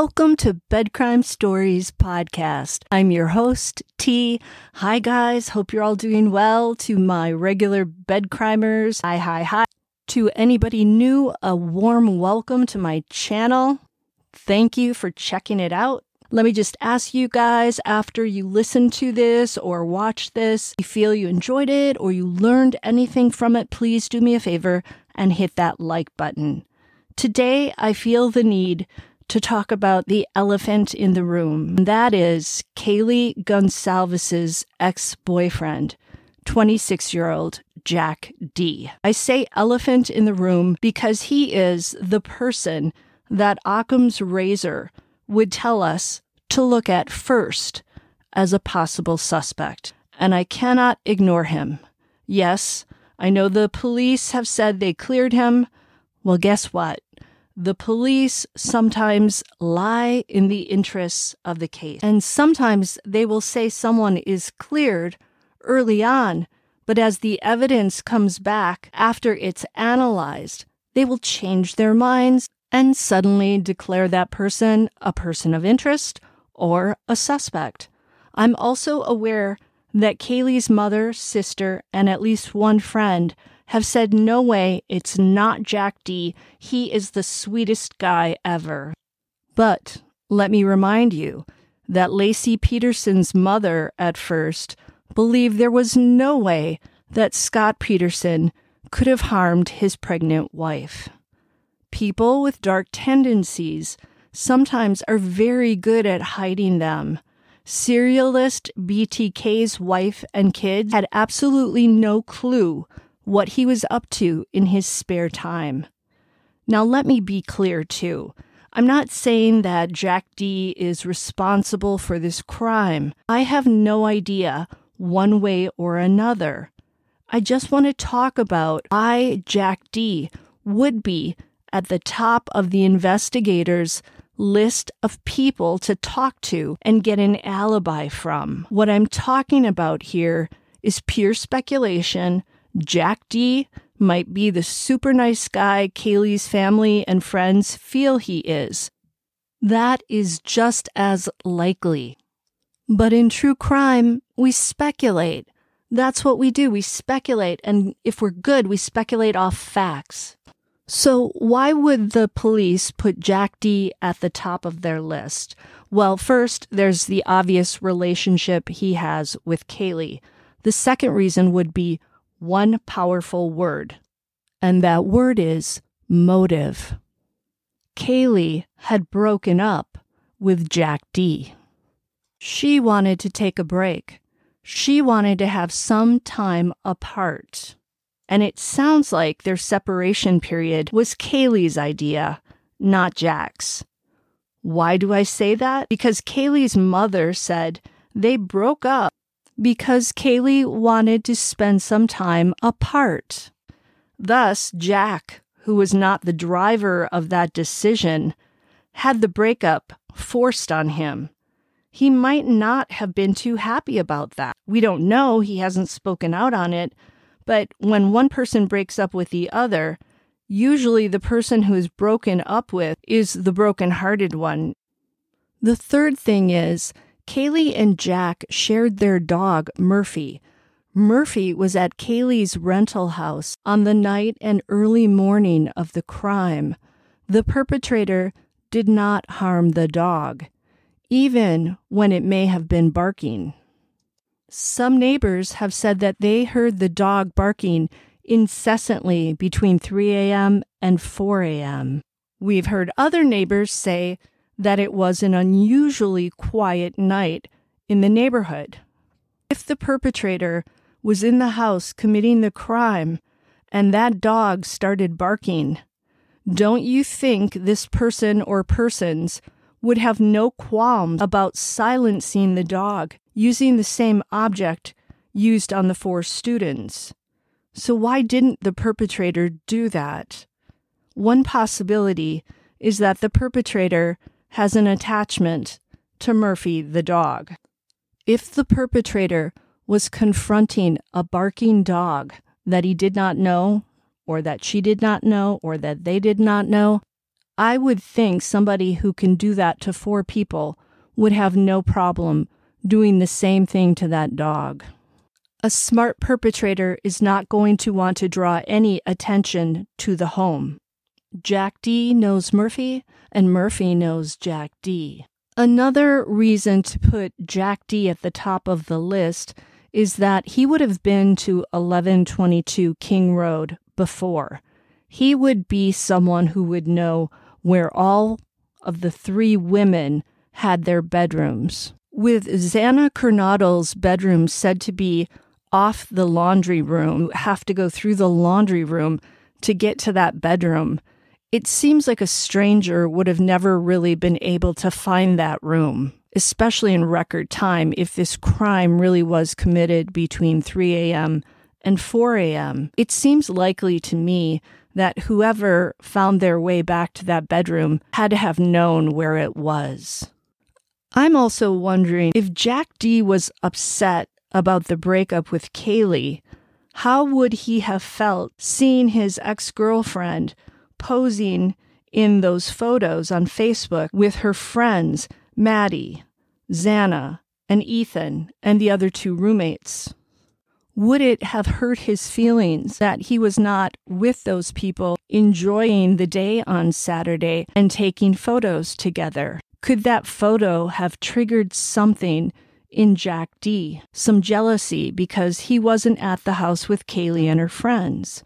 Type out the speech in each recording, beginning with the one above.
Welcome to Bed Crime Stories Podcast. I'm your host, T. Hi, guys. Hope you're all doing well. To my regular bed crimers, hi, hi, hi. To anybody new, a warm welcome to my channel. Thank you for checking it out. Let me just ask you guys after you listen to this or watch this, you feel you enjoyed it or you learned anything from it, please do me a favor and hit that like button. Today, I feel the need to talk about the elephant in the room. That is Kaylee Goncalves's ex-boyfriend, 26 year old Jack D. I say elephant in the room because he is the person that Occam's razor would tell us to look at first as a possible suspect. And I cannot ignore him. Yes, I know the police have said they cleared him. Well, guess what? The police sometimes lie in the interests of the case. And sometimes they will say someone is cleared early on, but as the evidence comes back after it's analyzed, they will change their minds and suddenly declare that person a person of interest or a suspect. I'm also aware that Kaylee's mother, sister, and at least one friend have said, no way, it's not Jack D. He is the sweetest guy ever. But let me remind you that Laci Peterson's mother at first believed there was no way that Scott Peterson could have harmed his pregnant wife. People with dark tendencies sometimes are very good at hiding them. Serialist BTK's wife and kids had absolutely no clue what he was up to in his spare time. Now, let me be clear too. I'm not saying that Jack D is responsible for this crime. I have no idea one way or another. I just want to talk about I, Jack D, would be at the top of the investigators' list of people to talk to and get an alibi from. What I'm talking about here is pure speculation Jack D might be the super nice guy Kaylee's family and friends feel he is. That is just as likely. But in true crime, we speculate. That's what we do. We speculate. And if we're good, we speculate off facts. So why would the police put Jack D at the top of their list? Well, first, there's the obvious relationship he has with Kaylee. The second reason would be one powerful word, and that word is motive. Kaylee had broken up with Jack D. She wanted to take a break. She wanted to have some time apart. And it sounds like their separation period was Kaylee's idea, not Jack's. Why do I say that? Because Kaylee's mother said they broke up because Kaylee wanted to spend some time apart. Thus, Jack, who was not the driver of that decision, had the breakup forced on him. He might not have been too happy about that. We don't know, he hasn't spoken out on it, but when one person breaks up with the other, usually the person who is broken up with is the broken-hearted one. The third thing is Kaylee and Jack shared their dog, Murphy. Murphy was at Kaylee's rental house on the night and early morning of the crime. The perpetrator did not harm the dog, even when it may have been barking. Some neighbors have said that they heard the dog barking incessantly between 3 a.m. and 4 a.m. We've heard other neighbors say that it was an unusually quiet night in the neighborhood. If the perpetrator was in the house committing the crime and that dog started barking, don't you think this person or persons would have no qualms about silencing the dog using the same object used on the four students? So, why didn't the perpetrator do that? One possibility is that the perpetrator has an attachment to Murphy the dog. If the perpetrator was confronting a barking dog that he did not know, or that she did not know, or that they did not know, I would think somebody who can do that to four people would have no problem doing the same thing to that dog. A smart perpetrator is not going to want to draw any attention to the home. Jack D knows Murphy, and Murphy knows Jack D. Another reason to put Jack D at the top of the list is that he would have been to 1122 King Road before. He would be someone who would know where all of the three women had their bedrooms. With Xana Kernodle's bedroom said to be off the laundry room, have to go through the laundry room to get to that bedroom. It seems like a stranger would have never really been able to find that room, especially in record time if this crime really was committed between 3 a.m. and 4 a.m. It seems likely to me that whoever found their way back to that bedroom had to have known where it was. I'm also wondering if Jack D was upset about the breakup with Kaylee, how would he have felt seeing his ex girlfriend posing in those photos on Facebook with her friends, Maddie, Xana, and Ethan, and the other two roommates? Would it have hurt his feelings that he was not with those people enjoying the day on Saturday and taking photos together? Could that photo have triggered something in Jack D, some jealousy because he wasn't at the house with Kaylee and her friends?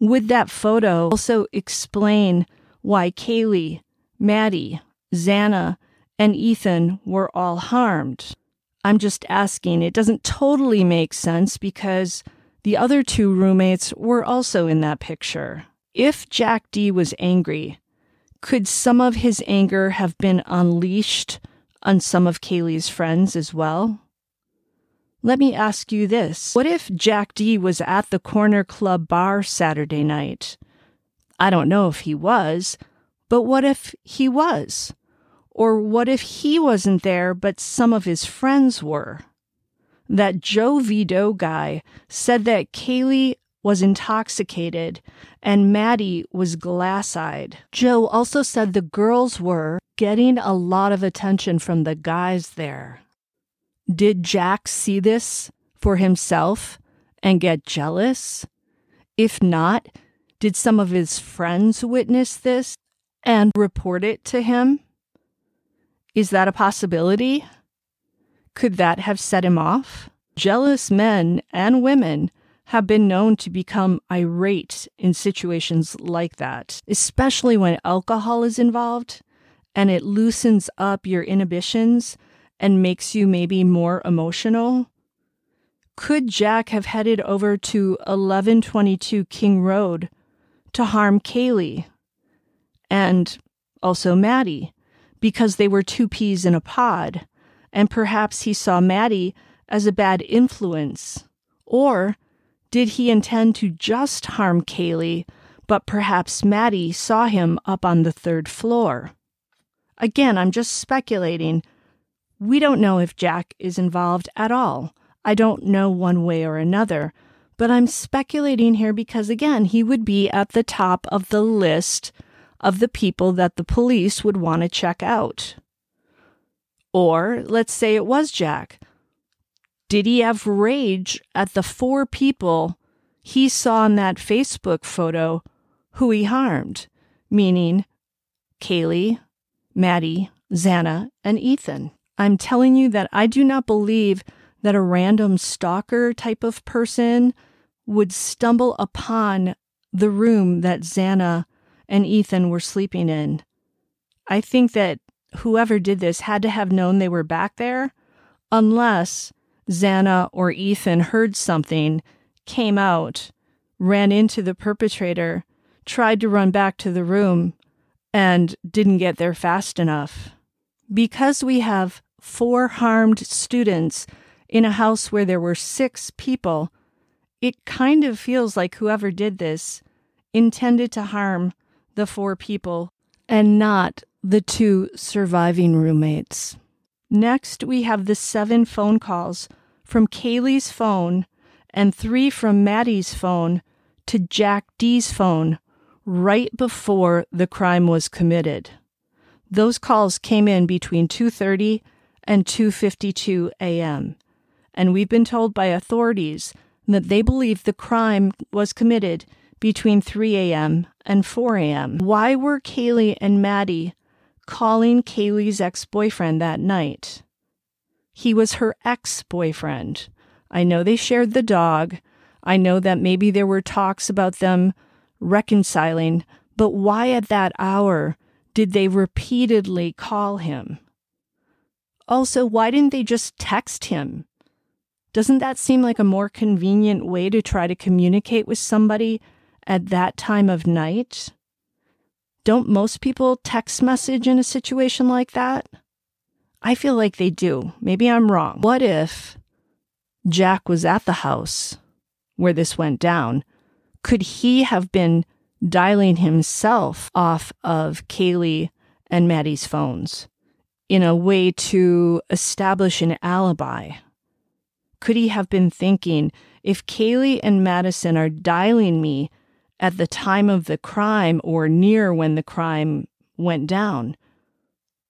Would that photo also explain why Kaylee, Maddie, Xana, and Ethan were all harmed? I'm just asking. It doesn't totally make sense because the other two roommates were also in that picture. If Jack D was angry, could some of his anger have been unleashed on some of Kaylee's friends as well? Let me ask you this. What if Jack D was at the Corner Club bar Saturday night? I don't know if he was, but what if he was? Or what if he wasn't there, but some of his friends were? That Joe Vito guy said that Kaylee was intoxicated and Maddie was glass eyed. Joe also said the girls were getting a lot of attention from the guys there. Did Jack see this for himself and get jealous? If not, did some of his friends witness this and report it to him? Is that a possibility? Could that have set him off? Jealous men and women have been known to become irate in situations like that, especially when alcohol is involved and it loosens up your inhibitions and makes you maybe more emotional. Could Jack have headed over to 1122 King Road to harm Kaylee and also Maddie because they were two peas in a pod, and perhaps he saw Maddie as a bad influence? Or did he intend to just harm Kaylee, but perhaps Maddie saw him up on the third floor? Again, I'm just speculating. We don't know if Jack is involved at all. I don't know one way or another, but I'm speculating here because, again, he would be at the top of the list of the people that the police would want to check out. Or let's say it was Jack. Did he have rage at the four people he saw in that Facebook photo who he harmed? Meaning Kaylee, Maddie, Xana, and Ethan. I'm telling you that I do not believe that a random stalker type of person would stumble upon the room that Xana and Ethan were sleeping in. I think that whoever did this had to have known they were back there, unless Xana or Ethan heard something, came out, ran into the perpetrator, tried to run back to the room, and didn't get there fast enough. Because we have four harmed students in a house where there were six people, it kind of feels like whoever did this intended to harm the four people and not the two surviving roommates. Next, we have the seven phone calls from Kaylee's phone and three from Maddie's phone to Jack D's phone right before the crime was committed. Those calls came in between 2:30 and 2:52 a.m. And we've been told by authorities that they believe the crime was committed between 3 a.m. and 4 a.m. Why were Kaylee and Maddie calling Kaylee's ex boyfriend that night? He was her ex boyfriend. I know they shared the dog. I know that maybe there were talks about them reconciling, but why at that hour did they repeatedly call him? Also, why didn't they just text him? Doesn't that seem like a more convenient way to try to communicate with somebody at that time of night? Don't most people text message in a situation like that? I feel like they do. Maybe I'm wrong. What if Jack was at the house where this went down? Could he have been dialing himself off of Kaylee and Maddie's phones in a way to establish an alibi? Could he have been thinking, if Kaylee and Madison are dialing me at the time of the crime or near when the crime went down,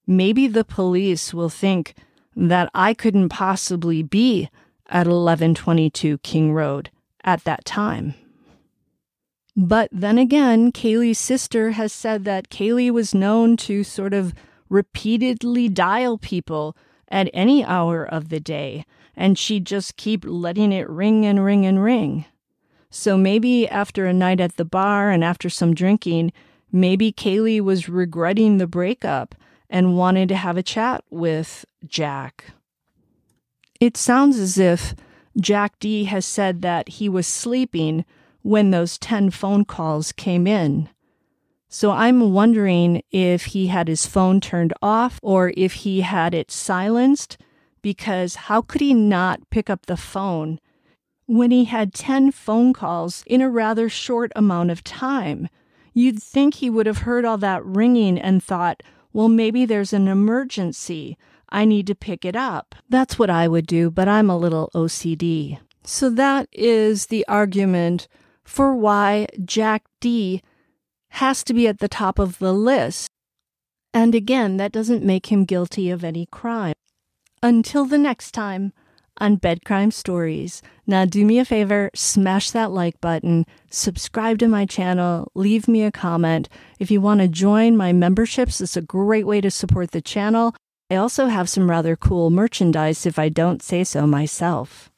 maybe the police will think that I couldn't possibly be at 1122 King Road at that time. But then again, Kaylee's sister has said that Kaylee was known to sort of repeatedly dial people at any hour of the day and she'd just keep letting it ring and ring and ring. So maybe after a night at the bar and after some drinking, maybe Kaylee was regretting the breakup and wanted to have a chat with Jack. It sounds as if Jack D has said that he was sleeping when those 10 phone calls came in. So I'm wondering if he had his phone turned off or if he had it silenced because how could he not pick up the phone when he had 10 phone calls in a rather short amount of time? You'd think he would have heard all that ringing and thought, well, maybe there's an emergency. I need to pick it up. That's what I would do, but I'm a little OCD. So that is the argument for why Jack D has to be at the top of the list. And again, that doesn't make him guilty of any crime. Until the next time on Bed Crime Stories. Now, do me a favor, smash that like button, subscribe to my channel, leave me a comment. If you want to join my memberships, it's a great way to support the channel. I also have some rather cool merchandise if I don't say so myself.